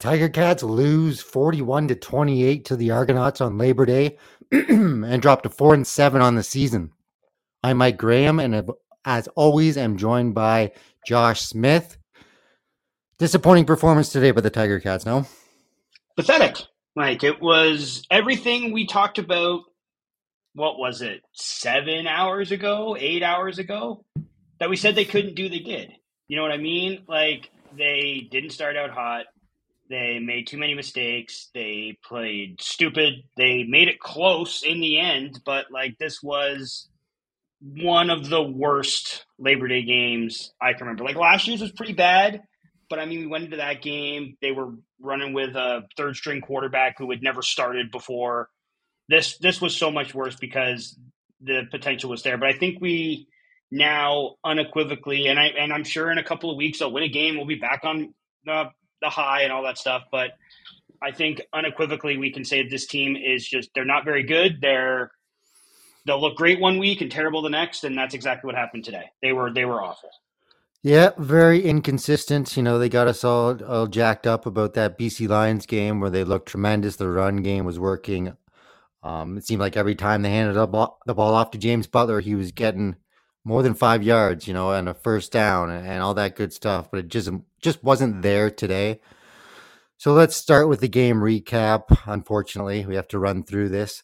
Tiger Cats lose 41 to 28 to the Argonauts on Labor Day and drop to 4 and 7 on the season. I'm Mike Graham and as always am joined by Josh Smith. Disappointing performance today by the Tiger Cats, no? pathetic. Like it was everything we talked about. What was it? Seven hours ago, eight hours ago, that we said they couldn't do. They did. You know what I mean? Like they didn't start out hot. They made too many mistakes. They played stupid. They made it close in the end, but like this was one of the worst Labor Day games I can remember. Like last year's was pretty bad, but I mean, we went into that game. They were running with a third string quarterback who had never started before. This this was so much worse because the potential was there. But I think we now unequivocally, and I and I'm sure in a couple of weeks they'll win a game. We'll be back on the the high and all that stuff. But I think unequivocally we can say that this team is just they're not very good. They're they'll look great one week and terrible the next, and that's exactly what happened today. They were they were awful. Yeah, very inconsistent. You know, they got us all, all jacked up about that BC Lions game where they looked tremendous. The run game was working. Um, it seemed like every time they handed ball, the ball off to James Butler, he was getting more than five yards, you know, and a first down and, and all that good stuff. But it just just wasn't there today. So let's start with the game recap. Unfortunately, we have to run through this.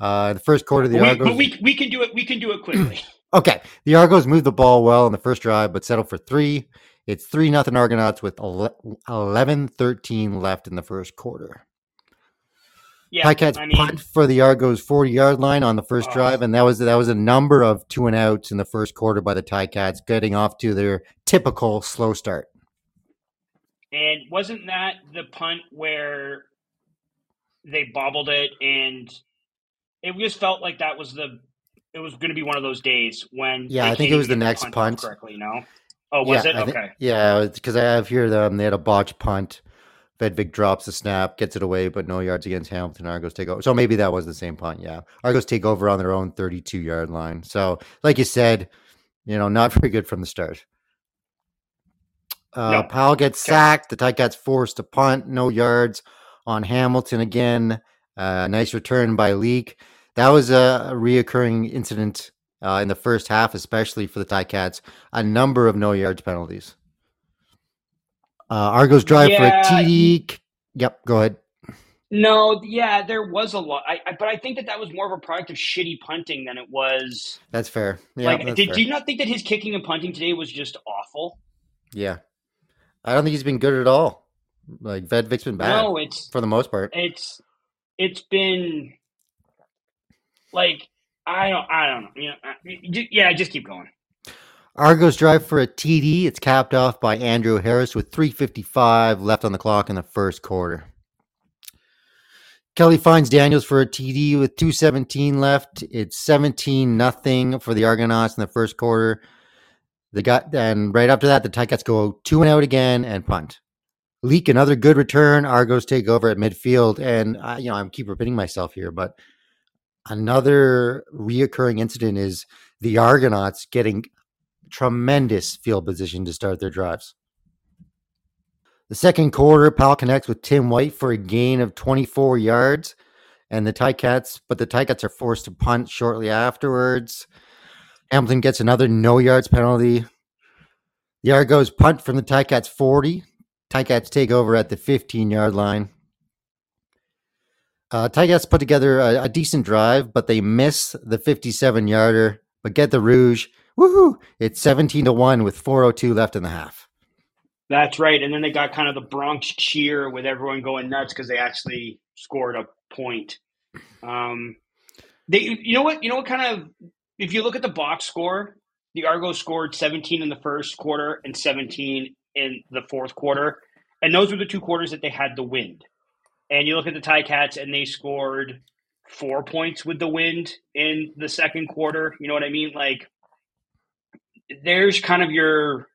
Uh, the first quarter, the we, Argos. but we we can do it. We can do it quickly. Okay, the Argos moved the ball well in the first drive, but settled for three. It's 3 nothing Argonauts with 11 13 left in the first quarter. Yeah, Ticats I mean, punt for the Argos 40 yard line on the first Oh. drive, and that was that was a number of two and outs in the first quarter by the Ticats, getting off to their typical slow start. and wasn't that the punt where they bobbled it, and it just felt like that was the. It was going to be one of those days when. Yeah, I think it was the next off punt. correctly. No, oh, was yeah, it I okay? yeah, because I have here them. Um, they had a botch punt. Vedvik drops the snap, gets it away, but no yards against Hamilton. Argos take over. So maybe that was the same punt. Yeah. Argos take over on their own 32 yard line. So, like you said, you know, not very good from the start. Uh, No. Powell gets Okay. sacked. The Ticats forced to punt, no yards on Hamilton again. Uh, nice return by Leake. That was a, a reoccurring incident uh, in the first half, especially for the Ticats. A number of no yards penalties. Uh, Argos drive Yeah, for a TD. Yep, go ahead. No, yeah, there was a lot, I, I, but I think that that was more of a product of shitty punting than it was. That's fair. Yeah, like, that's did fair. do you not think that his kicking and punting today was just awful? yeah. I don't think he's been good at all. Like Vedvik's been bad No, it's for the most part. it's it's been like I don't I don't know. You know, I- yeah, just keep going. Argos drive for a TD. It's capped off by Andrew Harris with 355 left on the clock in the first quarter. Kelly finds Daniels for a TD with 217 left. It's 17 nothing for the Argonauts in the first quarter. They got and right after that, the Ticats go two and out again and punt. Leake another good return. Argos take over at midfield, and I, you know I keep repeating myself here, but another reoccurring incident is the Argonauts getting tremendous field position to start their drives. The second quarter, Powell connects with Tim White for a gain of 24 yards, and the Ticats, but the Ticats are forced to punt shortly afterwards. Hamilton gets another no yards penalty. The Argos punt from the Ticats 40. Ticats take over at the 15 yard line. Uh, Ticats put together a, a, decent drive, but they miss the 57 yarder. But get the Rouge. Woohoo! It's 17 to 1 with 4.02 left in the half. That's right. And then they got kind of the Bronx cheer with everyone going nuts because they actually scored a point. Um, they, you know what? You know what kind of, if you look at the box score, the Argos scored 17 in the first quarter and 17 in the fourth quarter. And those were the two quarters that they had the wind. And you look at the Ticats, and they scored four points with the wind in the second quarter. You know what I mean? Like, there's kind of your,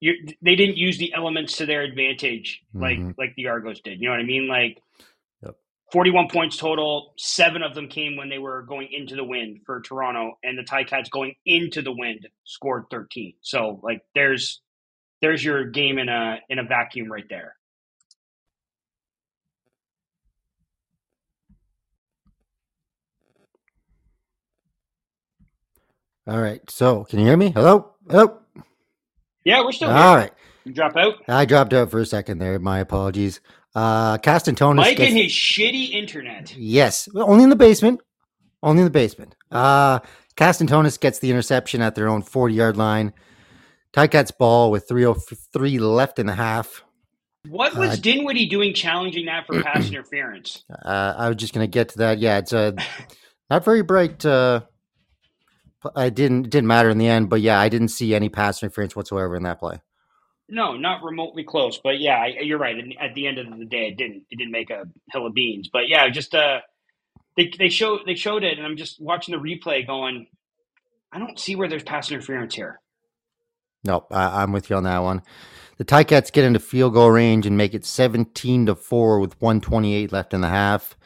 your they didn't use the elements to their advantage like mm-hmm. like the Argos did. You know what I mean? Like, 41 points total. Seven of them came when they were going into the wind for Toronto, and the Ticats going into the wind scored 13. So, like, there's there's your game in a in a vacuum right there. All right. So, can you hear me? Hello? Hello? Yeah, we're still All here. right. You drop out? I dropped out for a second there. My apologies. Uh, Katsantonis. Mike gets, and his shitty internet. Yes. Only in the basement. Only in the basement. Uh, Katsantonis gets the interception at their own 40 yard line. Ticats ball with 303 left in the half. What was uh, Dinwiddie doing challenging that for pass interference? Uh, I was just going to get to that. Yeah, it's a not very bright uh, I didn't didn't matter in the end, but yeah, I didn't see any pass interference whatsoever in that play. No, not remotely close, but yeah, I, you're right. At the end of the day, it didn't it didn't make a hill of beans, but yeah, just uh, they they showed they showed it, and I'm just watching the replay, going, I don't see where there's pass interference here. Nope, I, I'm with you on that one. The Ticats get into field goal range and make it 17 to four with 128 left in the half.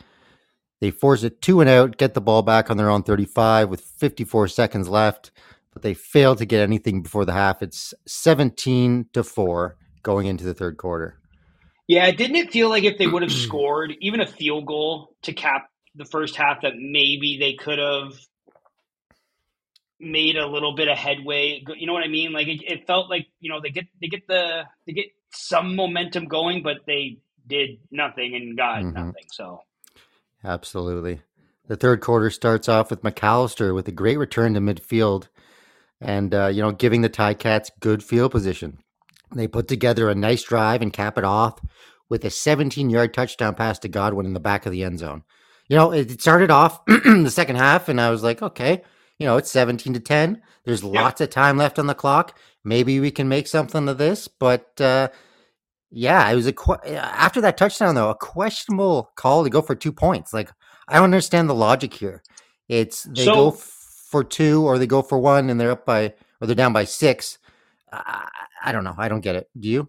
They force it two and out, get the ball back on their own 35 with 54 seconds left, but they fail to get anything before the half. It's 17 to 4 going into the third quarter. Yeah, didn't it feel like if they would have scored even a field goal to cap the first half that maybe they could have made a little bit of headway. You know what I mean? Like it, it, felt like you know they get they get the they get some momentum going, but they did nothing and got mm-hmm. nothing. So Absolutely. The third quarter starts off with McAllister with a great return to midfield and, uh, you know, giving the Tie Cats good field position. They put together a nice drive and cap it off with a 17 yard touchdown pass to Godwin in the back of the end zone. You know, it started off the second half, and I was like, okay, you know, it's 17 to 10. There's yeah. lots of time left on the clock. Maybe we can make something of this. But uh, yeah, it was a eh, after that touchdown though, a questionable call to go for two points. Like I don't understand the logic here. It's they so, go f- for two or they go for one and they're up by or they're down by six. I, I don't know. I don't get it. Do you?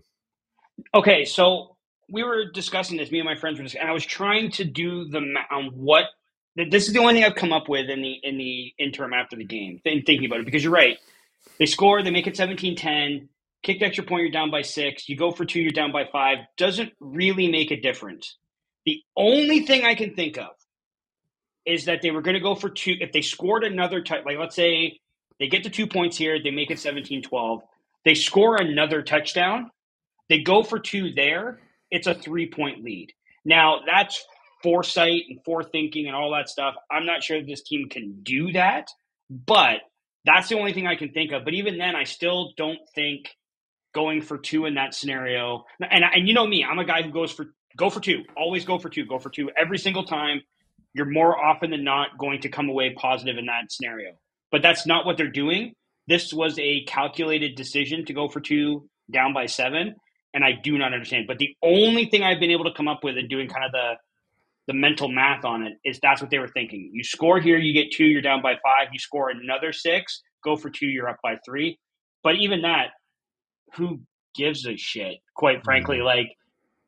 Okay, so we were discussing this. Me and my friends were, discussing, and I was trying to do the on um, what. This is the only thing I've come up with in the in the interim after the game. Thinking about it, because you're right. They score. They make it 17-10 kicked extra point, you're down by six. You go for two, you're down by five. Doesn't really make a difference. The only thing I can think of is that they were going to go for two. If they scored another, t- like let's say they get the two points here, they make it 17 12. They score another touchdown, they go for two there. It's a three point lead. Now, that's foresight and forethinking and all that stuff. I'm not sure this team can do that, but that's the only thing I can think of. But even then, I still don't think going for two in that scenario. And and you know me, I'm a guy who goes for go for two. Always go for two. Go for two every single time. You're more often than not going to come away positive in that scenario. But that's not what they're doing. This was a calculated decision to go for two down by seven, and I do not understand. But the only thing I've been able to come up with in doing kind of the the mental math on it is that's what they were thinking. You score here, you get two, you're down by five. You score another six, go for two, you're up by three. But even that, who gives a shit? Quite frankly, mm-hmm. like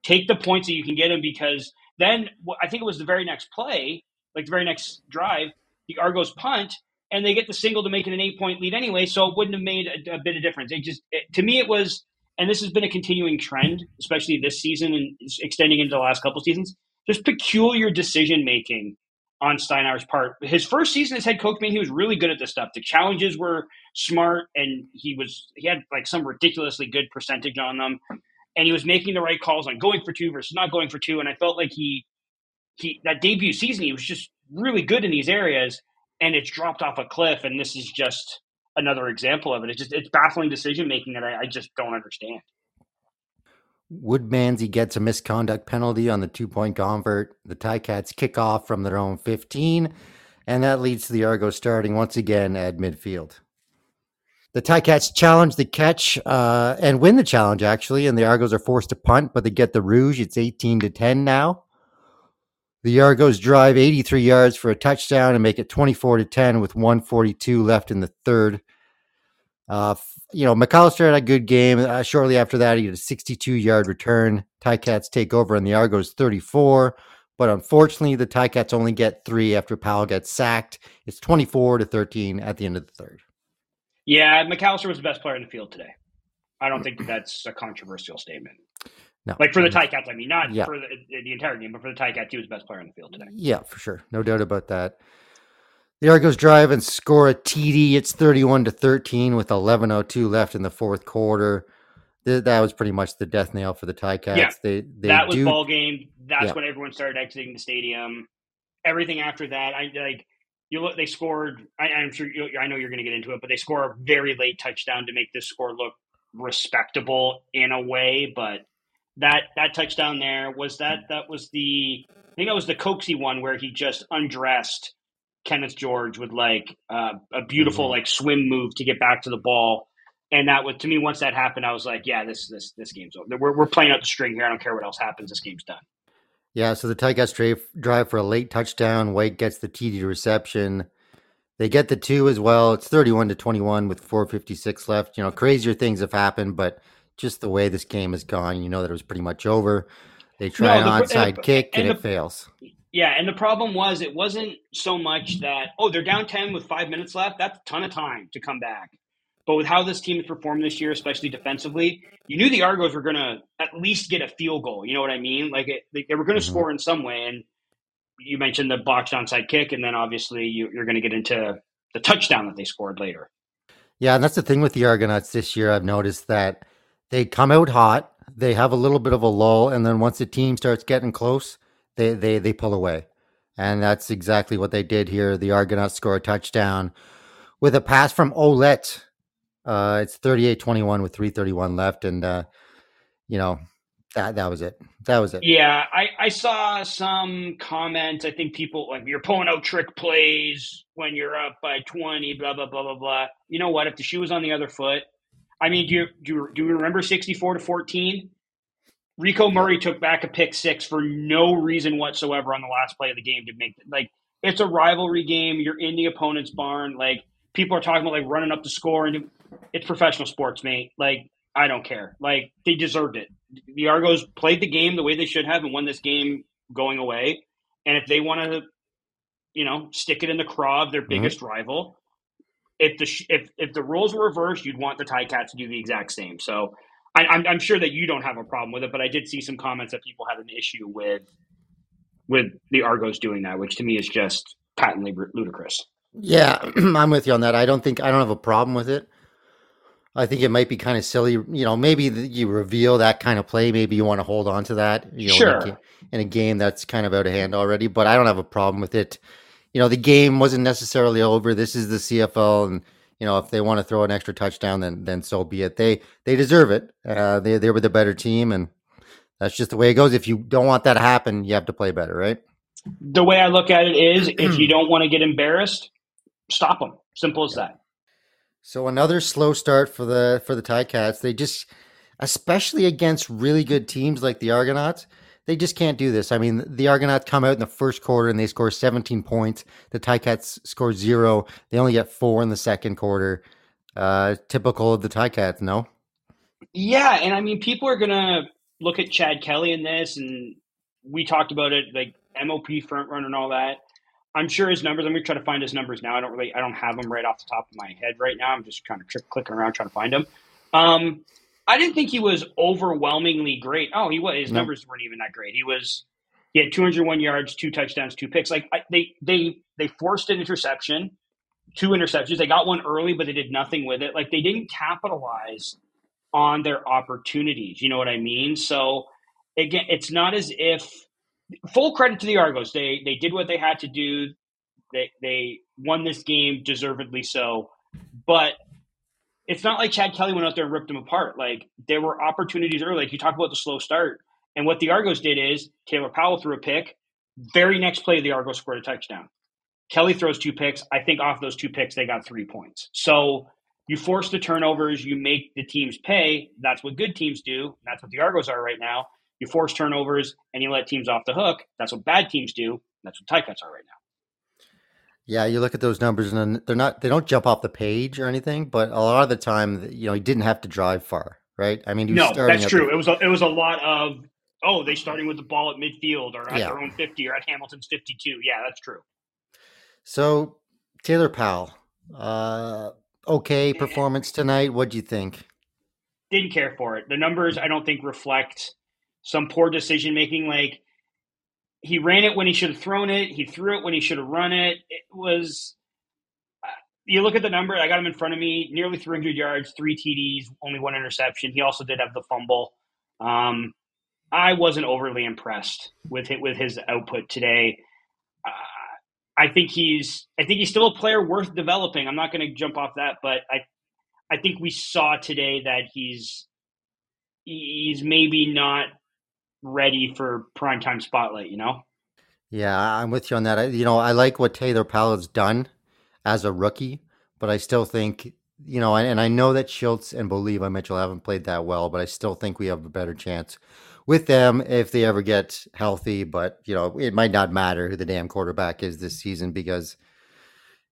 take the points that you can get them because then I think it was the very next play, like the very next drive, the Argos punt and they get the single to make it an eight point lead anyway. So it wouldn't have made a, a bit of difference. It just it, to me it was, and this has been a continuing trend, especially this season and extending into the last couple seasons. Just peculiar decision making on Steinauer's part. His first season as head coach, man, he was really good at this stuff. The challenges were smart, and he was he had like some ridiculously good percentage on them, and he was making the right calls on going for two versus not going for two. And I felt like he he that debut season he was just really good in these areas, and it's dropped off a cliff. And this is just another example of it. It's just it's baffling decision making that I, I just don't understand. Woodmansey gets a misconduct penalty on the two point convert. The Ticats kick off from their own 15, and that leads to the Argos starting once again at midfield. The Ticats challenge the catch uh, and win the challenge, actually, and the Argos are forced to punt, but they get the Rouge. It's 18 to 10 now. The Argos drive 83 yards for a touchdown and make it 24 to 10 with 142 left in the third. Uh, you know, McAllister had a good game. Uh, shortly after that, he had a 62 yard return. Ticats take over and the Argos 34. But unfortunately, the Ticats only get three after Powell gets sacked. It's 24 to 13 at the end of the third. Yeah, McAllister was the best player in the field today. I don't think that that's a controversial statement. No, Like for the Ticats, I mean, not Yeah. for the, the entire game, but for the Ticats, he was the best player in the field today. Yeah, for sure. No doubt about that. The Argos drive and score a TD. It's 31 to 13 with 11.02 left in the fourth quarter. Th- That was pretty much the death nail for the Ticats. Yeah, they, they that was do, ball game. That's Yeah. when everyone started exiting the stadium. Everything after that, I like. You look. They scored. I, I'm sure. You, I know you're going to get into it, but they score a very late touchdown to make this score look respectable in a way. But that that touchdown there was that mm. that was the. I think that was the Coxie one where he just undressed Kenneth George with like uh, a beautiful Mhm. like swim move to get back to the ball. And that was to me. Once that happened, I was like, "Yeah, this this this game's over. We're we're playing out the string here. I don't care what else happens. This game's done." Yeah, so the Ticats drive, drive for a late touchdown. White gets the TD reception. They get the two as well. It's 31 to 21 with 456 left. You know, crazier things have happened, but just the way this game has gone, you know that it was pretty much over. They try No, an onside and- kick and, and it the- fails. Yeah, and the problem was it wasn't so much that oh they're down ten with five minutes left. That's a ton of time to come back. But with how this team has performed this year, especially defensively, you knew the Argos were going to at least get a field goal. You know what I mean? Like it, they, they were going to Mhm. score in some way. And you mentioned the boxed onside kick, and then obviously you, you're going to get into the touchdown that they scored later. Yeah, and that's the thing with the Argonauts this year. I've noticed that they come out hot, they have a little bit of a lull, and then once the team starts getting close, they they they pull away. And that's exactly what they did here. The Argonauts score a touchdown with a pass from Ouellette. Uh, it's 38-21 with 331 left. And uh, you know, that that was it. That was it. Yeah, I, I saw some comments. I think people like you're pulling out trick plays when you're up by 20, blah blah blah blah blah. You know what? If the shoe was on the other foot, I mean, do you do you, do you remember 64 to 14? Rico Murray took back a pick six for no reason whatsoever on the last play of the game to make like it's a rivalry game. You're in the opponent's barn. Like people are talking about like running up the score and it's professional sports, mate. Like I don't care. Like they deserved it. The Argos played the game the way they should have and won this game going away. And if they want to, you know, stick it in the craw of their mm-hmm. biggest rival, if the if if the roles were reversed, you'd want the Ticats to do the exact same. So I, I'm I'm sure that you don't have a problem with it, but I did see some comments that people had an issue with with the Argos doing that, which to me is just patently ludicrous. Yeah, I'm with you on that. I don't think I don't have a problem with it. I think it might be kind of silly, you know. Maybe you reveal that kind of play. Maybe you want to hold on to that, you know, in a Sure. in a game that's kind of out of hand already. But I don't have a problem with it. You know, the game wasn't necessarily over. This is the CFL, and you know, if they want to throw an extra touchdown, then then so be it. They they deserve it. Uh, they they were the better team, and that's just the way it goes. If you don't want that to happen, you have to play better, right? The way I look at it is, if you don't want to get embarrassed, stop them. Simple as that. So another slow start for the for the Tie Cats. They just, especially against really good teams like the Argonauts, they just can't do this. I mean, the Argonauts come out in the first quarter and they score 17 points. The Ticats score zero. They only get four in the second quarter. Uh, typical of the Ticats, no? Yeah, and I mean, people are gonna look at Chad Kelly in this, and we talked about it, like MOP front runner and all that. I'm sure his numbers. I'm gonna try to find his numbers now. I don't really, I don't have them right off the top of my head right now. I'm just kind of clicking around trying to find them. Um, I didn't think he was overwhelmingly great. Oh, he was. His No. numbers weren't even that great. He was. He had 201 yards, two touchdowns, two picks. Like I, they, they, they forced an interception, two interceptions. They got one early, but they did nothing with it. Like they didn't capitalize on their opportunities. You know what I mean? So again, it's not as if full credit to the Argos. They they did what they had to do. They they won this game deservedly so. But it's not like Chad Kelly went out there and ripped them apart. Like there were opportunities early. Like you talk about the slow start. And what the Argos did is Taylor Powell threw a pick. Very next play, the Argos scored a touchdown. Kelly throws two picks. I think off those two picks, they got three points. So you force the turnovers, you make the teams pay. That's what good teams do. That's what the Argos are right now. You force turnovers and you let teams off the hook. That's what bad teams do. That's what Ticats are right now. Yeah, you look at those numbers and they're not they don't jump off the page or anything, but a lot of the time, you know, he didn't have to drive far, right? I mean, no, that's true. The, it was a, it was a lot of oh, they starting with the ball at midfield or at yeah. their own fifty or at Hamilton's fifty-two. Yeah, that's true. So Taylor Powell, uh, okay performance tonight. What do you think? Didn't care for it. The numbers I don't think reflect some poor decision making. Like he ran it when he should have thrown it. He threw it when he should have run it. It was. You look at the number. I got him in front of me. Nearly 300 yards, three TDs, only one interception. He also did have the fumble. Um, I wasn't overly impressed with it, with his output today. Uh, I think he's I think he's still a player worth developing. I'm not going to jump off that, but I I think we saw today that he's he's maybe not ready for primetime spotlight, you know? Yeah, I'm with you on that. I, you know, I like what Taylor Powell has done as a rookie, but I still think, you know, and, and I know that Shiltz and Bo Levi Mitchell haven't played that well, but I still think we have a better chance with them if they ever get healthy. But, you know, it might not matter who the damn quarterback is this season because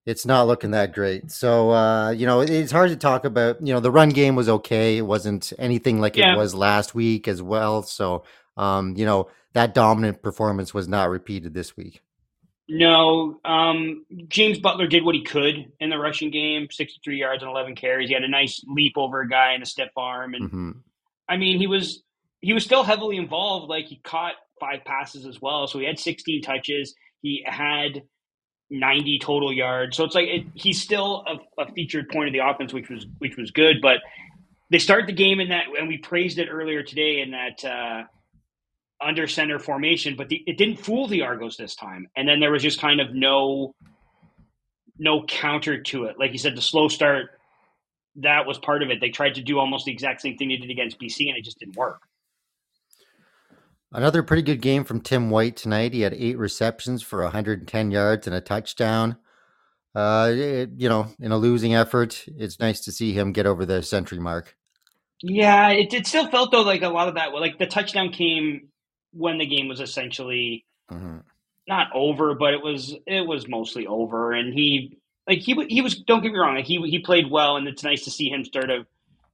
it's not looking that great. So, uh, you know, it's hard to talk about. You know, the run game was okay. It wasn't anything like yeah. it was last week as well. So, um, you know, that dominant performance was not repeated this week. No, um, James Butler did what he could in the rushing game 63 yards and 11 carries. He had a nice leap over a guy in a step arm. And mm-hmm. I mean, he was he was still heavily involved. Like he caught five passes as well. So he had 16 touches. He had 90 total yards. So it's like it, he's still a, a, featured point of the offense, which was which was good. But they start the game in that, and we praised it earlier today in that uh, under center formation, but the, it didn't fool the Argos this time. And then there was just kind of no no counter to it. Like you said, the slow start that was part of it. They tried to do almost the exact same thing they did against BC, and it just didn't work. Another pretty good game from Tim White tonight. He had eight receptions for 110 yards and a touchdown. Uh, it, you know, in a losing effort, it's nice to see him get over the century mark. Yeah, it, it still felt though like a lot of that. Like the touchdown came when the game was essentially mm-hmm. not over, but it was it was mostly over. And he like he he was don't get me wrong, like he he played well, and it's nice to see him start of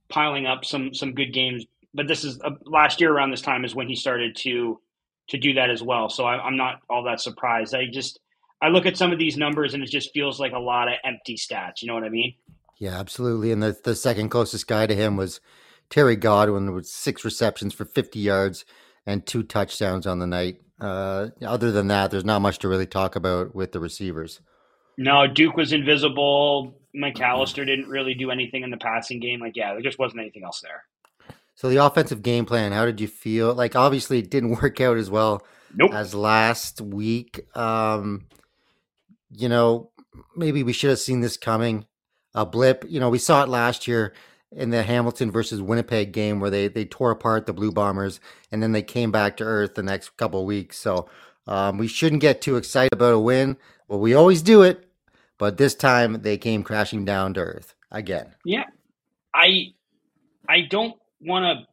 piling up some some good games. But this is uh, last year around this time is when he started to to do that as well. So I, I'm not all that surprised. I just I look at some of these numbers and it just feels like a lot of empty stats. You know what I mean? Yeah, absolutely. And the the second closest guy to him was Terry Godwin with six receptions for 50 yards and two touchdowns on the night. Uh, other than that, there's not much to really talk about with the receivers. No, Duke was invisible. McAllister didn't really do anything in the passing game. Like, yeah, there just wasn't anything else there. So the offensive game plan, how did you feel? Like, obviously, it didn't work out as well nope. as last week. Um, you know, maybe we should have seen this coming. A blip. You know, we saw it last year in the Hamilton versus Winnipeg game where they they tore apart the Blue Bombers and then they came back to earth the next couple of weeks. So um, we shouldn't get too excited about a win. Well, we always do it, but this time they came crashing down to earth again. Yeah, I I don't want to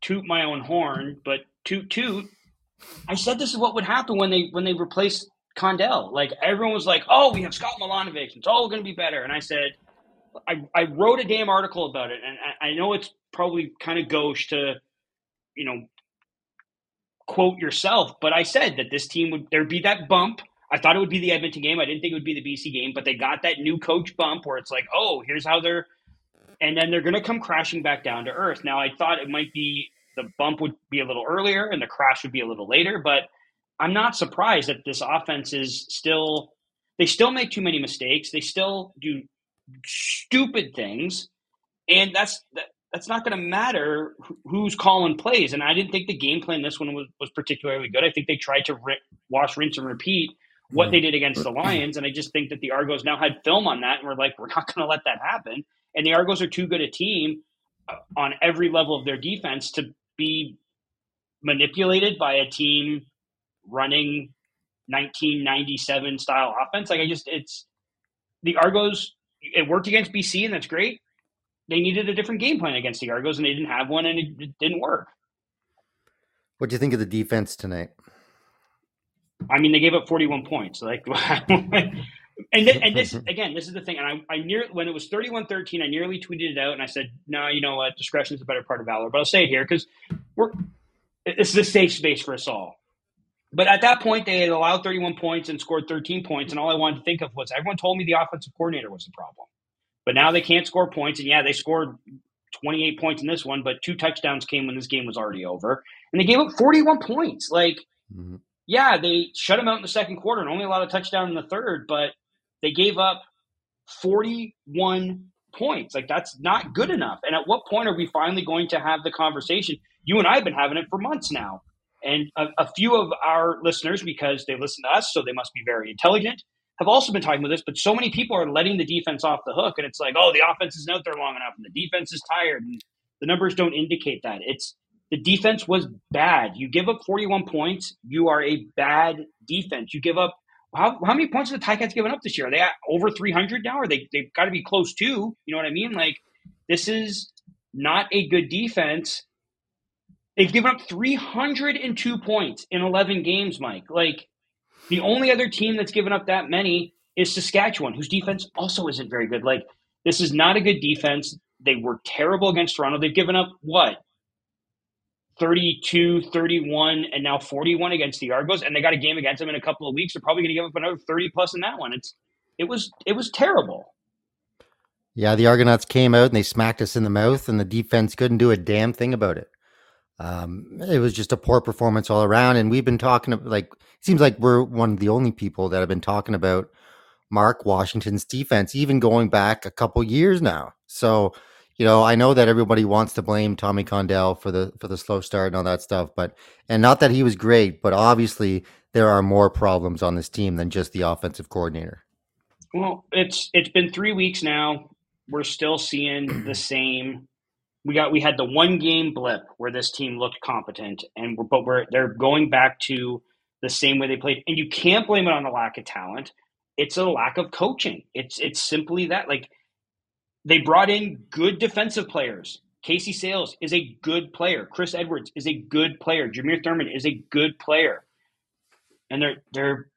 toot my own horn, but toot toot. I said this is what would happen when they when they replaced Condell. Like everyone was like, "Oh, we have Scott Milanovich. It's all going to be better." And I said, I, I wrote a damn article about it, and I, I know it's probably kind of gauche to, you know, quote yourself, but I said that this team would there'd be that bump. I thought it would be the Edmonton game. I didn't think it would be the BC game, but they got that new coach bump where it's like, oh, here's how they're, and then they're going to come crashing back down to earth. Now, I thought it might be the bump would be a little earlier and the crash would be a little later, but I'm not surprised that this offense is still. They still make too many mistakes. They still do stupid things, and that's that's not going to matter who's calling plays. And I didn't think the game plan this one was, was particularly good. I think they tried to ri- wash, rinse, and repeat what they did against the Lions. And I just think that the Argos now had film on that, and we're like, we're not going to let that happen. And the Argos are too good a team uh, on every level of their defense to be manipulated by a team running 1997 style offense. Like I just, it's the Argos. It worked against BC, and that's great. They needed a different game plan against the Argos, and they didn't have one, and it, it didn't work. What do you think of the defense tonight? I mean, they gave up 41 points. Like, and th- and this again, this is the thing. And I, I near when it was 31-13, I nearly tweeted it out, and I said, "No, you know what? Discretion is the better part of valor." But I'll say it here because we're this is a safe space for us all. But at that point, they had allowed 31 points and scored 13 points, and all I wanted to think of was everyone told me the offensive coordinator was the problem. But now they can't score points, and yeah, they scored 28 points in this one, but two touchdowns came when this game was already over, and they gave up 41 points. Like. Mm-hmm yeah, they shut them out in the second quarter and only allowed a touchdown in the third, but they gave up 41 points. Like that's not good enough. And at what point are we finally going to have the conversation? You and I have been having it for months now. And a, a few of our listeners, because they listen to us, so they must be very intelligent, have also been talking about this. But so many people are letting the defense off the hook, and it's like, oh, the offense isn't out there long enough, and the defense is tired, and the numbers don't indicate that. It's the defense was bad. You give up 41 points, you are a bad defense. You give up how, how many points have the Ticats given up this year? Are they at over 300 now? Or they they've got to be close to? You know what I mean? Like this is not a good defense. They've given up 302 points in 11 games, Mike. Like the only other team that's given up that many is Saskatchewan, whose defense also isn't very good. Like this is not a good defense. They were terrible against Toronto. They've given up what 32, 31, and now 41 against the Argos, and they got a game against them in a couple of weeks. They're probably going to give up another 30 plus in that one. It's it was it was terrible. Yeah, the Argonauts came out and they smacked us in the mouth, and the defense couldn't do a damn thing about it. Um, it was just a poor performance all around, and we've been talking like it seems like we're one of the only people that have been talking about Mark Washington's defense, even going back a couple years now. So you know, I know that everybody wants to blame Tommy Condell for the for the slow start and all that stuff, but and not that he was great, but obviously there are more problems on this team than just the offensive coordinator. Well, it's it's been three weeks now. We're still seeing the same. We got we had the one game blip where this team looked competent, and we're, but we're they're going back to the same way they played, and you can't blame it on the lack of talent. It's a lack of coaching. It's it's simply that like they brought in good defensive players. Casey Sayles is a good player. Chris Edwards is a good player. Jameer Thurman is a good player. And they're they're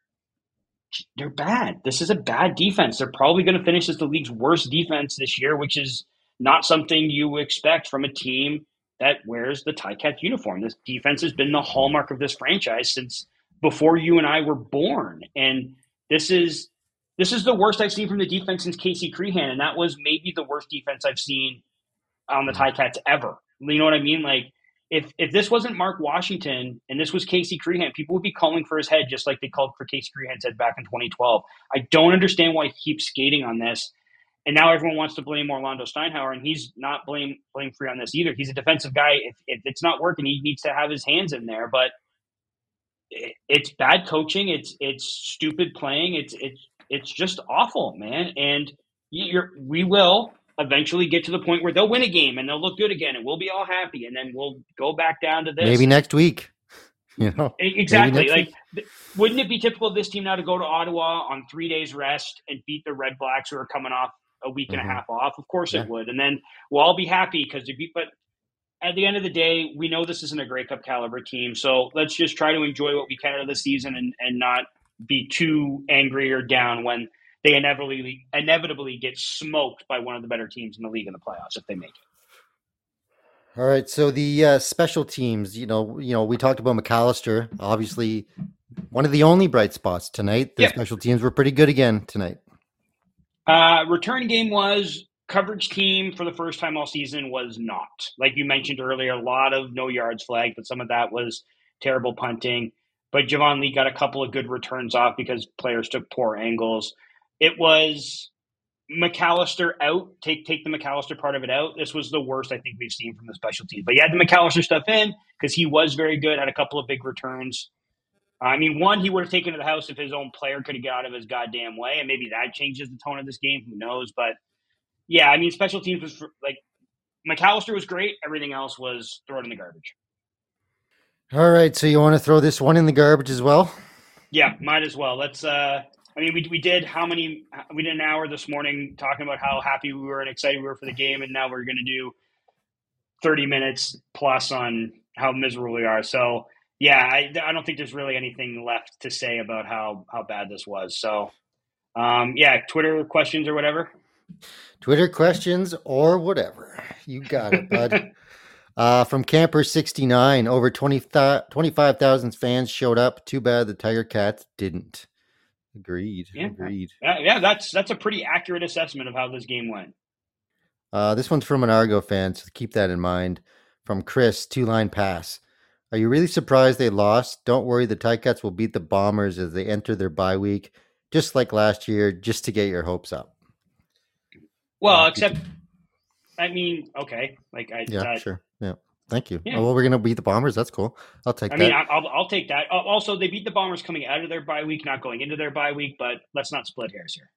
they're bad. This is a bad defense. They're probably going to finish as the league's worst defense this year, which is not something you expect from a team that wears the Ticats uniform. This defense has been the hallmark of this franchise since before you and I were born. And this is this is the worst I've seen from the defense since Casey Creehan, and that was maybe the worst defense I've seen on the Ticats ever. You know what I mean? Like if if this wasn't Mark Washington and this was Casey Creehan, people would be calling for his head just like they called for Casey Creehan's head back in 2012. I don't understand why he keeps skating on this. And now everyone wants to blame Orlando Steinauer, and he's not blame blame free on this either. He's a defensive guy. If, if it's not working, he needs to have his hands in there. But it's bad coaching. It's it's stupid playing. It's it's it's just awful, man. And you're, we will eventually get to the point where they'll win a game and they'll look good again, and we'll be all happy, and then we'll go back down to this. Maybe next week. You know, exactly. Like, week. wouldn't it be typical of this team now to go to Ottawa on three days rest and beat the Red Blacks who are coming off a week and mm-hmm. a half off? Of course yeah. it would, and then we'll all be happy because beat. But at the end of the day, we know this isn't a Grey Cup caliber team, so let's just try to enjoy what we can out of the season and and not be too angry or down when they inevitably inevitably get smoked by one of the better teams in the league in the playoffs if they make it. All right, so the uh, special teams, you know, you know, we talked about McAllister, obviously one of the only bright spots tonight. The special teams were pretty good again tonight. Uh, return game was coverage team for the first time all season was not. Like you mentioned earlier, a lot of no yards flag, but some of that was terrible punting but Javon Leake got a couple of good returns off because players took poor angles. It was McAllister out, take take the McAllister part of it out. This was the worst I think we've seen from the special teams. But you had the McAllister stuff in because he was very good, had a couple of big returns. I mean, one he would have taken to the house if his own player could have got out of his goddamn way, and maybe that changes the tone of this game. Who knows? But yeah, I mean, special teams was for, like McAllister was great. Everything else was thrown in the garbage. All right, so you want to throw this one in the garbage as well? Yeah, might as well. Let's. uh I mean, we we did how many? We did an hour this morning talking about how happy we were and excited we were for the game, and now we're going to do thirty minutes plus on how miserable we are. So yeah, I, I don't think there's really anything left to say about how how bad this was. So um, yeah, Twitter questions or whatever. Twitter questions or whatever. You got it, bud. uh, from Camper69, over 20, 25,000 fans showed up. Too bad the Tiger Cats didn't. Agreed. Yeah. Agreed. Yeah, yeah, that's that's a pretty accurate assessment of how this game went. Uh, this one's from an Argo fan, so keep that in mind. From Chris, two line pass. Are you really surprised they lost? Don't worry, the Ticats will beat the Bombers as they enter their bye week, just like last year, just to get your hopes up. Well, Uh, except, I mean, okay, like I, Yeah, that- sure. Yeah. Thank you. Yeah. Oh, well, we're going to beat the Bombers. That's cool. I'll take I that. mean, I, I'll, I'll take that. Uh, Also, they beat the Bombers coming out of their bye week, not going into their bye week. But let's not split hairs here.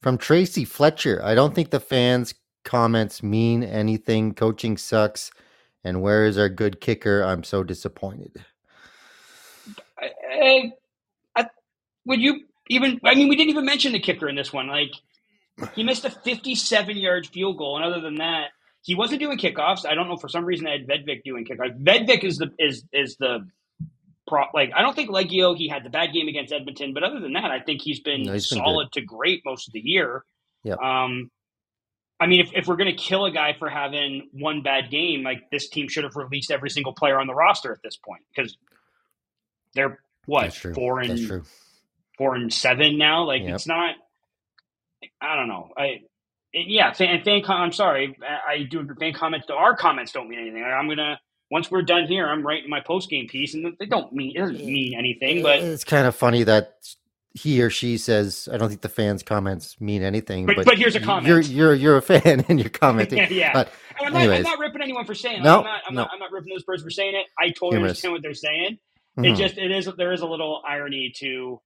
From Tracy Fletcher, I don't think the fans' comments mean anything. Coaching sucks. And where is our good kicker? I'm so disappointed. I, I, I, would you even? I mean, we didn't even mention the kicker in this one. Like, he missed a 57-yard field goal, and other than that, he wasn't doing kickoffs. I don't know for some reason they had Vedvik doing kickoffs. Vedvik is the is is the pro. Like, I don't think Liegghio he had the bad game against Edmonton, but other than that, I think he's been No, he's been solid to great most of the year. Yep. Um, I mean, if, if we're going to kill a guy for having one bad game, like this team should have released every single player on the roster at this point because they're what That's true. four and That's true. four and seven now. Like Yep. it's not. I don't know. I yeah. Fan, fan com- I'm sorry. I, I do agree. Fan comments. Our comments don't mean anything. I'm gonna once we're done here, I'm writing my post game piece, and they don't mean it doesn't mean anything. But it's kind of funny that he or she says, I don't think the fans' comments mean anything. But- But, but here's a comment. You're, you're, you're a fan and you're commenting. yeah, yeah. But And I'm, not, I'm not ripping anyone for saying. it. No, I'm not. I'm no. not. I'm not ripping those person for saying it. I totally Humorous. understand what they're saying. It mhm. just it is there is a little irony to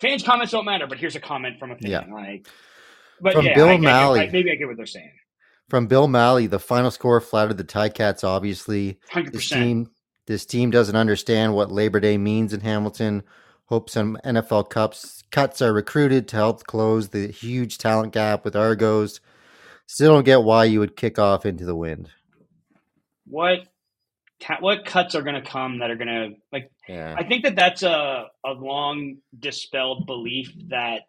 fans' comments don't matter, but here's a comment from a fan. Yeah. Like, but From yeah, Bill I- I Malley. I- maybe I get what they're saying. from Bill Malley, the final score flattered the Tie Cats. obviously. Hundred This team, this team doesn't understand what Labor Day means in Hamilton. Hope some NFL cups cuts are recruited to help close the huge talent gap with Argos. Still don't get why you would kick off into the wind. What ta- what cuts are going to come that are going to like? Yeah, I think that that's a a long dispelled belief that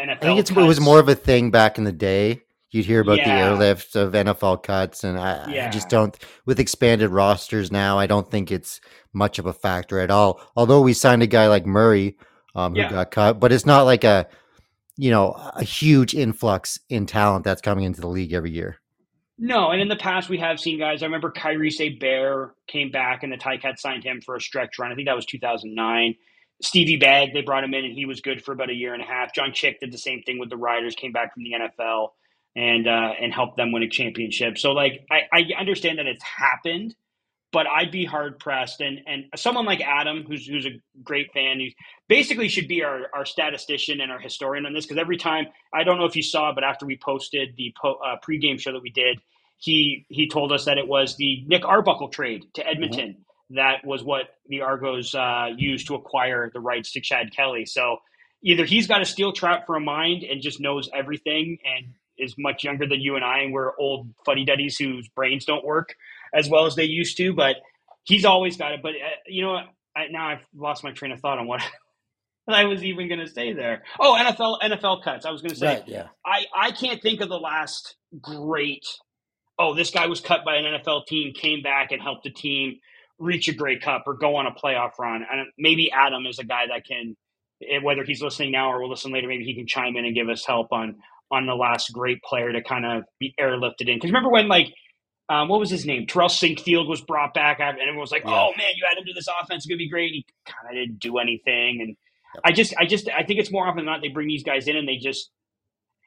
NFL. I think it's, it was more of a thing back in the day. You'd hear about Yeah. the airlift of NFL cuts, and I, I just don't. With expanded rosters now, I don't think it's much of a factor at all. Although we signed a guy like Murray, um, who Yeah. got cut, but it's not like a, you know, a huge influx in talent that's coming into the league every year. No, and in the past we have seen guys. I remember Kyries Hebert came back and the Ticats signed him for a stretch run. I think that was 2009. Stevie Bag, they brought him in and he was good for about a year and a half. John Chick did the same thing with the Riders, came back from the NFL and uh, and helped them win a championship. So like I, I understand that it's happened, but I'd be hard pressed. And and someone like Adam, who's who's a great fan, who basically should be our, our statistician and our historian on this because every time I don't know if you saw, but after we posted the po- uh, pregame show that we did, he he told us that it was the Nick Arbuckle trade to Edmonton that was what the Argos uh, used to acquire the rights to Chad Kelly. So either he's got a steel trap for a mind and just knows everything and is much younger than you and I, and we're old fuddy duddies whose brains don't work as well as they used to. But he's always got it. But uh, you know, what? I, now I've lost my train of thought on what. I was even going to say there. Oh, NFL NFL cuts. I was going to say yeah. I, I can't think of the last great oh this guy was cut by an NFL team came back and helped the team reach a Grey Cup or go on a playoff run and maybe Adam is a guy that can eh, whether he's listening now or will listen later maybe he can chime in and give us help on on the last great player to kind of be airlifted in because remember when like um, what was his name? Terrell Sinkfield was brought back, and everyone was like, Yeah. "Oh man, you add him to this offense, it's gonna be great." He kind of didn't do anything, and I just, I just, I think it's more often than not they bring these guys in and they just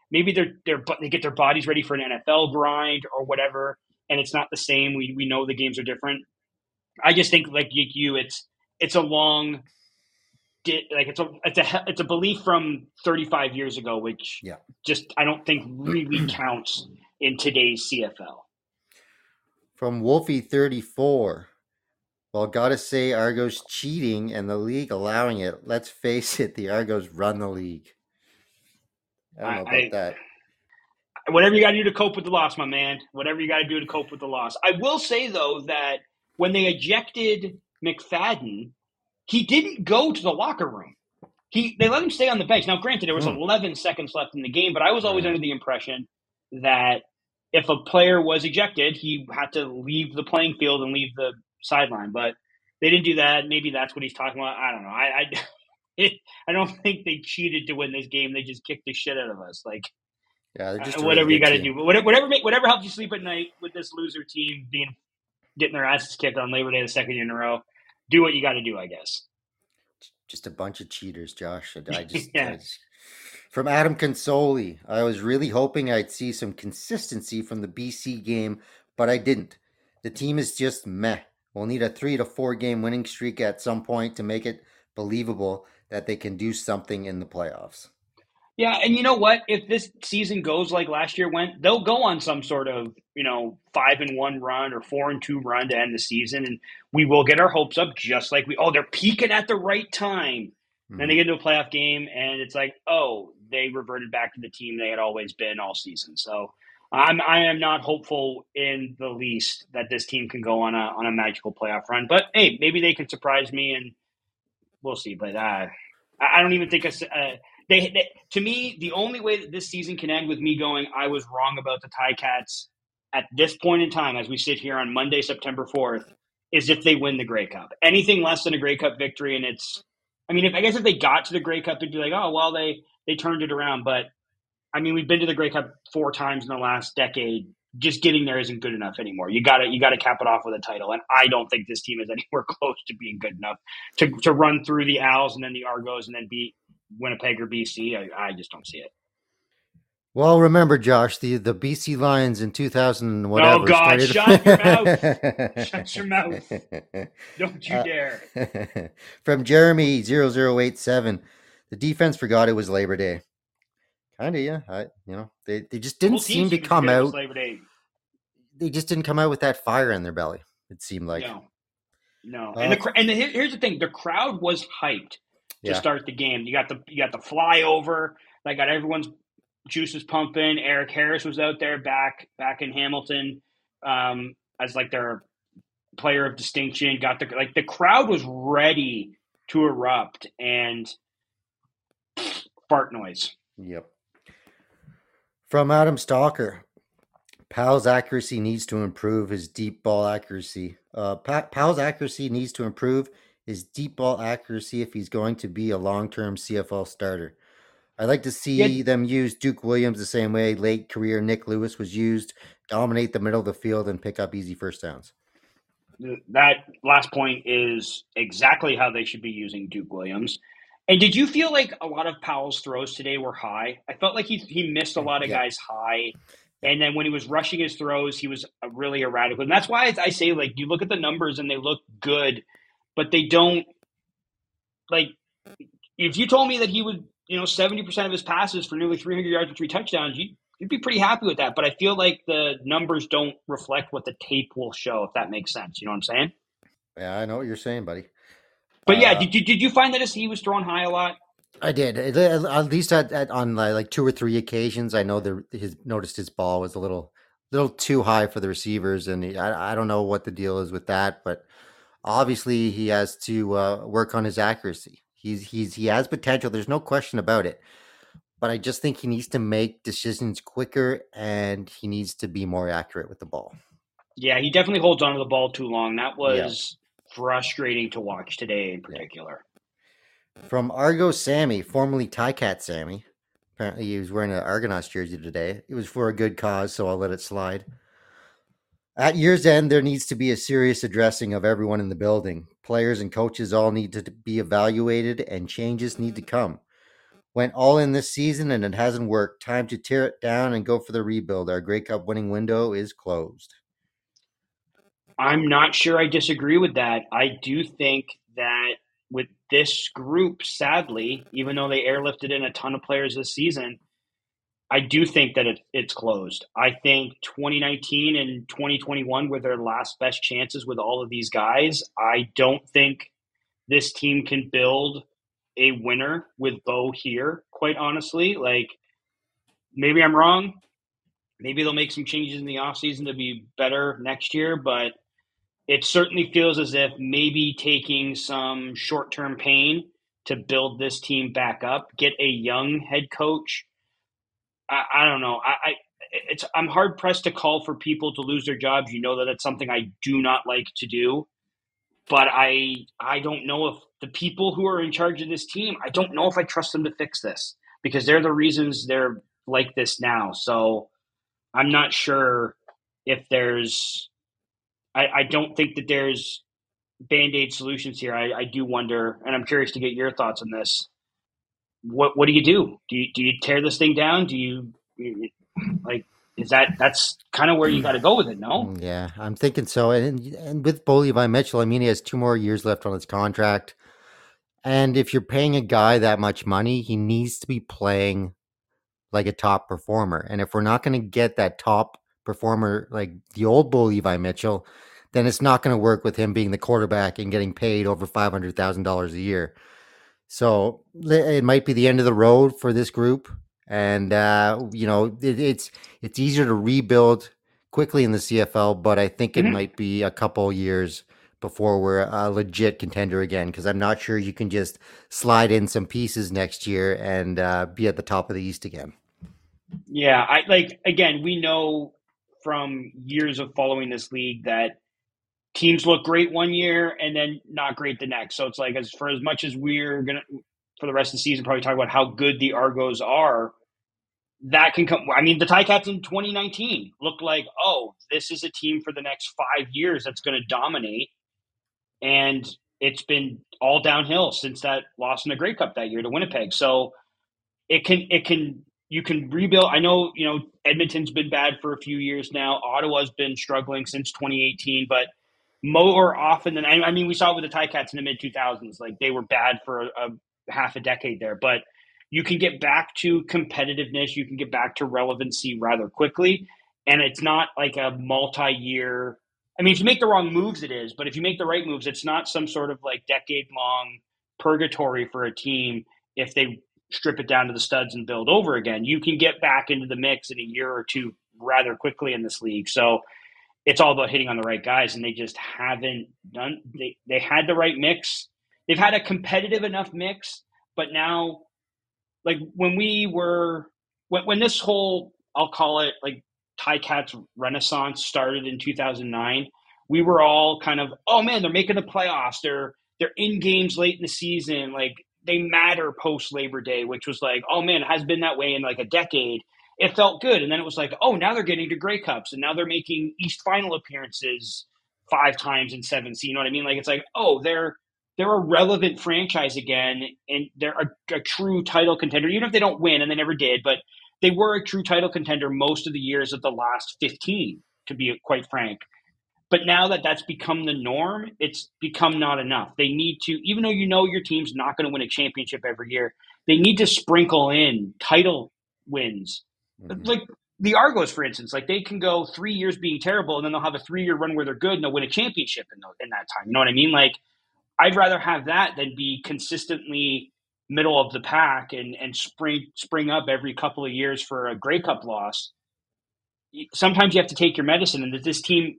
maybe they're they're they get their bodies ready for an NFL grind or whatever, and it's not the same. We we know the games are different. I just think like you, it's it's a long like it's a it's a it's a belief from 35 years ago, which yeah. just I don't think really counts in today's CFL. From Wolfie 34. Well, gotta say, Argos cheating and the league allowing it. Let's face it, the Argos run the league. I don't know about I, that. Whatever you got to do to cope with the loss, my man. Whatever you got to do to cope with the loss. I will say though that when they ejected McFadden, he didn't go to the locker room. He they let him stay on the bench. Now, granted, there was mm. 11 seconds left in the game, but I was always under the impression that if a player was ejected, he had to leave the playing field and leave the sideline. But they didn't do that. Maybe that's what he's talking about. I don't know. I I, I don't think they cheated to win this game. They just kicked the shit out of us. Like, yeah, uh, whatever you got to do. Whatever, whatever, whatever helps you sleep at night with this loser team being getting their asses kicked on Labor Day the second year in a row. Do what you got to do, I guess. Just a bunch of cheaters, Josh. I just, yeah. I just from Adam Consoli, I was really hoping I'd see some consistency from the BC game, but I didn't. The team is just meh. We'll need a three to four game winning streak at some point to make it believable that they can do something in the playoffs. Yeah, and you know what? If this season goes like last year went, they'll go on some sort of you know five and one run or four and two run to end the season, and we will get our hopes up just like we. Oh, they're peaking at the right time. Mm-hmm. Then they get into a playoff game, and it's like, oh, they reverted back to the team they had always been all season. So I'm I am not hopeful in the least that this team can go on a on a magical playoff run. But hey, maybe they can surprise me, and we'll see. But uh, I don't even think a, uh, they, they, to me, the only way that this season can end with me going, I was wrong about the Ticats at this point in time, as we sit here on Monday, September 4th, is if they win the Grey Cup. Anything less than a Grey Cup victory, and it's, I mean, if I guess if they got to the Grey Cup, it'd be like, oh, well, they, they turned it around. But I mean, we've been to the Grey Cup four times in the last decade. Just getting there isn't good enough anymore. You got to you got to cap it off with a title, and I don't think this team is anywhere close to being good enough to to run through the Als and then the Argos and then beat Winnipeg or BC. I, I just don't see it. Well, remember, Josh, the, the BC Lions in 2000 whatever. Oh, God, shut your mouth. shut your mouth. Don't you uh, dare. From Jeremy 0087, the defense forgot it was Labor Day. Kind of, yeah. I, you know, they, they just didn't seem to come out. Labor Day. They just didn't come out with that fire in their belly, it seemed like. No. No. Uh, and, the, and the, here's the thing the crowd was hyped to yeah. start the game. You got the you got the flyover. I got everyone's juices pumping. Eric Harris was out there back back in Hamilton um, as like their player of distinction. Got the like the crowd was ready to erupt and fart noise. Yep. From Adam Stalker, Powell's accuracy needs to improve. His deep ball accuracy. Uh, Powell's accuracy needs to improve his deep ball accuracy if he's going to be a long term CFL starter. I'd like to see yeah. them use Duke Williams the same way late career Nik Lewis was used, dominate the middle of the field and pick up easy first downs. That last point is exactly how they should be using Duke Williams. And did you feel like a lot of Powell's throws today were high? I felt like he he missed a lot of yeah. guys high. And then when he was rushing his throws, he was uh, really erratic. And that's why I say, like, you look at the numbers and they look good but they don't like if you told me that he would, you know, 70% of his passes for nearly 300 yards and three touchdowns, you'd, you'd be pretty happy with that. But I feel like the numbers don't reflect what the tape will show, if that makes sense. You know what I'm saying? Yeah, I know what you're saying, buddy. But yeah, uh, did, you, did you find that he was throwing high a lot? I did. At least at, at on like two or three occasions, I know the his noticed his ball was a little little too high for the receivers, and he, I I don't know what the deal is with that, but obviously he has to uh, work on his accuracy. He's he's he has potential. There's no question about it. But I just think he needs to make decisions quicker and he needs to be more accurate with the ball. Yeah, he definitely holds on to the ball too long. That was yeah. frustrating to watch today in particular. From Argo Sammy, formerly Ticat Sammy. Apparently he was wearing an Argonauts jersey today. It was for a good cause, so I'll let it slide. At year's end, there needs to be a serious addressing of everyone in the building. Players and coaches all need to be evaluated, and changes need to come. Went all in this season and it hasn't worked. Time to tear it down and go for the rebuild. Our Grey Cup winning window is closed. I'm not sure I disagree with that. I do think that with this group, sadly, even though they airlifted in a ton of players this season, I do think that it, it's closed. I think 2019 and 2021 were their last best chances with all of these guys. I don't think this team can build a winner with Bo here, quite honestly. Like, maybe I'm wrong. Maybe they'll make some changes in the offseason to be better next year, but it certainly feels as if maybe taking some short term pain to build this team back up, get a young head coach. I, I don't know. I, I it's I'm hard pressed to call for people to lose their jobs. You know that it's something I do not like to do, but I I don't know if the people who are in charge of this team, I don't know if I trust them to fix this because they're the reasons they're like this now. So I'm not sure if there's I, I don't think that there's band aid solutions here. I, I do wonder, and I'm curious to get your thoughts on this. What what do you do? Do you do you tear this thing down? Do you like is that that's kind of where you got to go with it? No. Mm, yeah, I'm thinking so. And and with Bo Levi Mitchell, I mean, he has two more years left on his contract. And if you're paying a guy that much money, he needs to be playing like a top performer. And if we're not going to get that top performer like the old Bo Levi Mitchell, then it's not going to work with him being the quarterback and getting paid over five hundred thousand dollars a year. So it might be the end of the road for this group, and uh, you know it, it's it's easier to rebuild quickly in the CFL, but I think it mm-hmm. might be a couple years before we're a legit contender again because I'm not sure you can just slide in some pieces next year and uh, be at the top of the East again. Yeah, I like again. We know from years of following this league that teams look great one year and then not great the next. So it's like as for as much as we're gonna for the rest of the season probably talk about how good the Argos are, that can come. I mean, the Ticats in 2019 looked like, oh, this is a team for the next five years that's going to dominate, and it's been all downhill since that loss in the Grey Cup that year to Winnipeg. So it can it can you can rebuild. I know, you know, Edmonton's been bad for a few years now. Ottawa's been struggling since 2018, but more often than I mean, we saw it with the Ticats in the mid 2000s. Like they were bad for a, a half a decade there, but you can get back to competitiveness. You can get back to relevancy rather quickly, and it's not like a multi-year. I mean, if you make the wrong moves, it is. But if you make the right moves, it's not some sort of like decade-long purgatory for a team if they strip it down to the studs and build over again. You can get back into the mix in a year or two rather quickly in this league. So it's all about hitting on the right guys, and they just haven't done. They they had the right mix. They've had a competitive enough mix, but now, like when we were when when this whole I'll call it like Ticats renaissance started in 2009. We were all kind of, oh man, they're making the playoffs. They're they're in games late in the season. Like they matter post Labor Day, which was like, oh man, it has been that way in like a decade. It felt good, and then it was like, oh, now they're getting to Grey Cups, and now they're making East Final appearances five times in seven. So you know what I mean? Like it's like, oh, they're they're a relevant franchise again, and they're a, a true title contender, even if they don't win, and they never did, but they were a true title contender most of the years of the last 15 to be quite frank but now that that's become the norm, it's become not enough. They need to, even though you know your team's not going to win a championship every year, they need to sprinkle in title wins. Mm-hmm. Like the Argos, for instance, like they can go three years being terrible, and then they'll have a three year run where they're good and they'll win a championship in, the, in that time. You know what I mean? Like I'd rather have that than be consistently middle of the pack and and spring spring up every couple of years for a Grey Cup loss. Sometimes you have to take your medicine, and that this team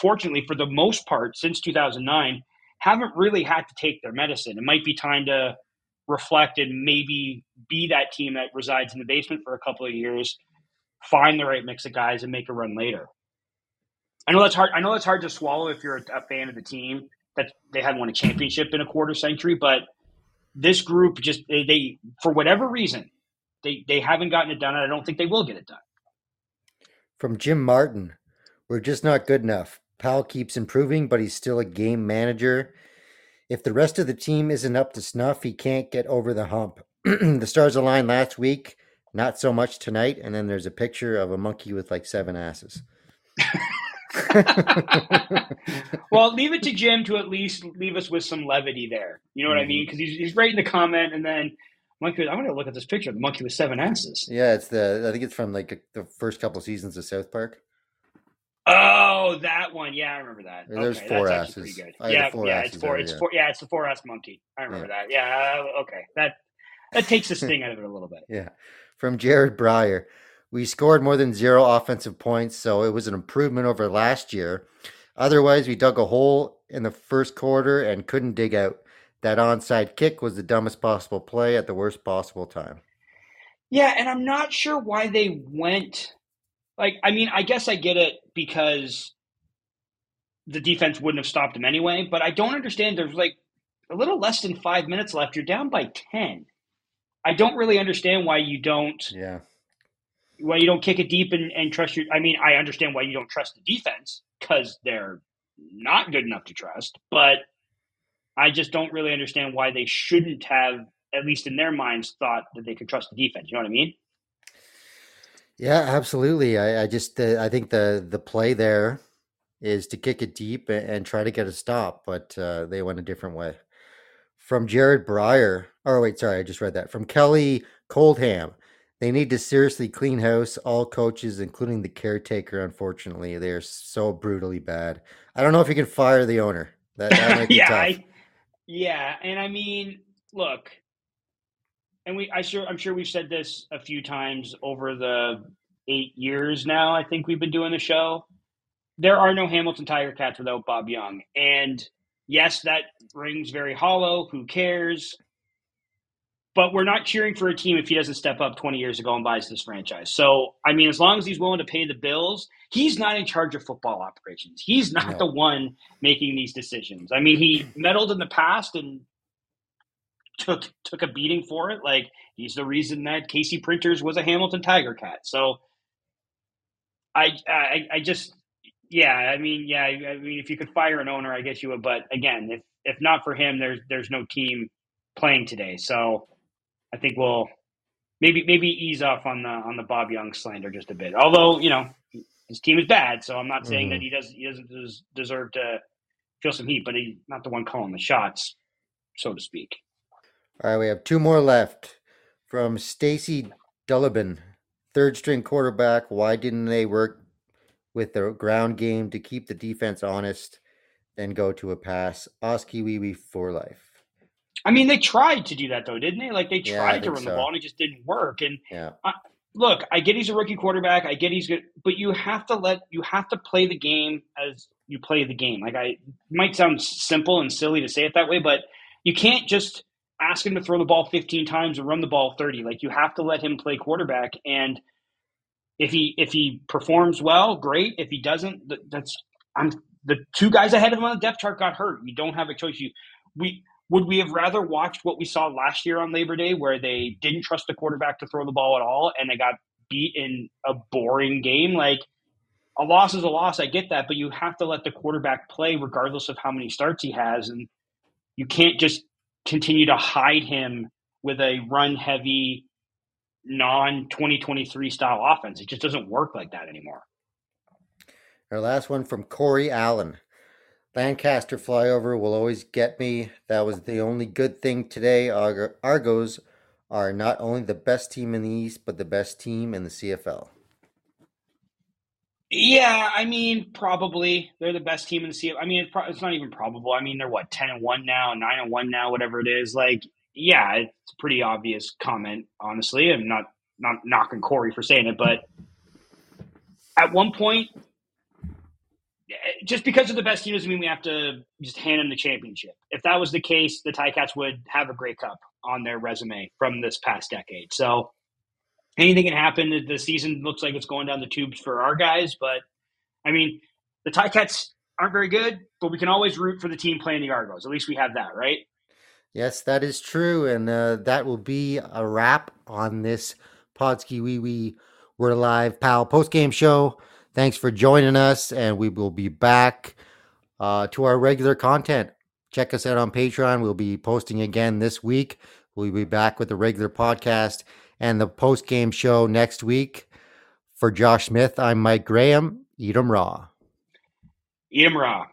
fortunately, for the most part, since 2009, haven't really had to take their medicine. It might be time to reflect and maybe be that team that resides in the basement for a couple of years, find the right mix of guys, and make a run later. I know that's hard. I know that's hard to swallow if you're a, fan of the team that they haven't won a championship in a quarter century, but this group just they, they for whatever reason they they haven't gotten it done, and I don't think they will get it done. From Jim Martin, we're just not good enough. Powell keeps improving, but he's still a game manager. If the rest of the team isn't up to snuff, he can't get over the hump. the stars aligned last week, not so much tonight. And then there's a picture of a monkey with like seven asses. well, leave it to Jim to at least leave us with some levity there. You know what I mean? Mm-hmm. Because he's, he's right in the comment, and then monkey. I'm going to look at this picture. The monkey with seven asses. Yeah, it's the. I think it's from like the first couple seasons of South Park. Oh, that one. Yeah, I remember that. There's okay, four that's asses. Pretty good. Yeah, yeah, it's four. there, It's yeah. four. Yeah, it's the four ass monkey. I remember that. Yeah. uh, Okay. That that takes the sting out of it a little bit. Yeah. From Jared Breyer. We scored more than zero offensive points, so it was an improvement over last year. Otherwise, we dug a hole in the first quarter and couldn't dig out. That onside kick was the dumbest possible play at the worst possible time. Yeah, and I'm not sure why they went. Like, I mean, I guess I get it because the defense wouldn't have stopped him anyway. But I don't understand. There's like a little less than five minutes left. You're down by ten. I don't really understand why you don't Yeah. why you don't kick it deep and, and trust your. I mean, I understand why you don't trust the defense because they're not good enough to trust. But I just don't really understand why they shouldn't have, at least in their minds, thought that they could trust the defense. You know what I mean? Yeah, absolutely. I, I just uh, I think the the play there is to kick it deep and, and try to get a stop, but uh, they went a different way. From Jared Breyer. Oh wait, sorry, I just read that. From Kelly Coldham. They need to seriously clean house. All coaches, including the caretaker, unfortunately, they're so brutally bad. I don't know if you can fire the owner. That, that might be yeah, tough. I, yeah, and I mean, look, and we, I sure, I'm sure we've said this a few times over the eight years now. I think we've been doing the show. There are no Hamilton Tiger Cats without Bob Young, and yes, that rings very hollow. Who cares? But we're not cheering for a team if he doesn't step up 20 years ago and buys this franchise. So, I mean, as long as he's willing to pay the bills, he's not in charge of football operations. He's not No. the one making these decisions. I mean, he meddled in the past and took took a beating for it. Like he's the reason that Casey Printers was a Hamilton Tiger Cat. So, I I, I just yeah, I mean, yeah, I mean, if you could fire an owner, I guess you would. But again, if if not for him, there's there's no team playing today. So I think we'll maybe maybe ease off on the on the Bob Young slander just a bit. Although you know his team is bad, so I'm not saying that mm-hmm. he doesn't he doesn't deserve to feel some heat, but he's not the one calling the shots, so to speak. All right, we have two more left. From Stacy Dullabin, third string quarterback. Why didn't they work with the ground game to keep the defense honest, then go to a pass? Oskee wee wee for life. I mean, they tried to do that though, didn't they? Like they Yeah, tried to run the ball and it just didn't work. And Yeah. look, I get he's a rookie quarterback. I get he's good, but you have to let you have to play the game as you play the game. Like I might sound simple and silly to say it that way, but you can't just ask him to throw the ball 15 times and run the ball 30. Like you have to let him play quarterback and if he if he performs well, great. If he doesn't, that's I'm the two guys ahead of him on the depth chart got hurt. You don't have a choice. You we would we have rather watched what we saw last year on Labor Day, where they didn't trust the quarterback to throw the ball at all, and they got beat in a boring game? Like a loss is a loss. I get that, but you have to let the quarterback play regardless of how many starts he has, and you can't just continue to hide him with a run heavy non 2023 style offense. It just doesn't work like that anymore. Our last one from Corey Allen. Lancaster flyover will always get me. That was the only good thing today. Argos are not only the best team in the East, but the best team in the CFL. Yeah, I mean, probably they're the best team in the CFL. I mean, it's, pro- it's not even probable. I mean, they're what ten and one now, nine and one now, whatever it is. Like, yeah, it's a pretty obvious comment. Honestly, I'm not not knocking Corey for saying it, but at one point, just because they're the best team doesn't mean we have to just hand them the championship. If that was the case, the Ticats would have a Grey Cup on their resume from this past decade. So anything can happen. The season looks like it's going down the tubes for our guys, but I mean, the Ticats aren't very good, but we can always root for the team playing the Argos. At least we have that, right? Yes, that is true. And uh, that will be a wrap on this Podski Wee Wee We're Live Pal post game show. Thanks for joining us, and we will be back uh, to our regular content. Check us out on Patreon. We'll be posting again this week. We'll be back with the regular podcast and the post game show next week. For Josh Smith, I'm Mike Graham. Eat 'em raw. Eat 'em raw.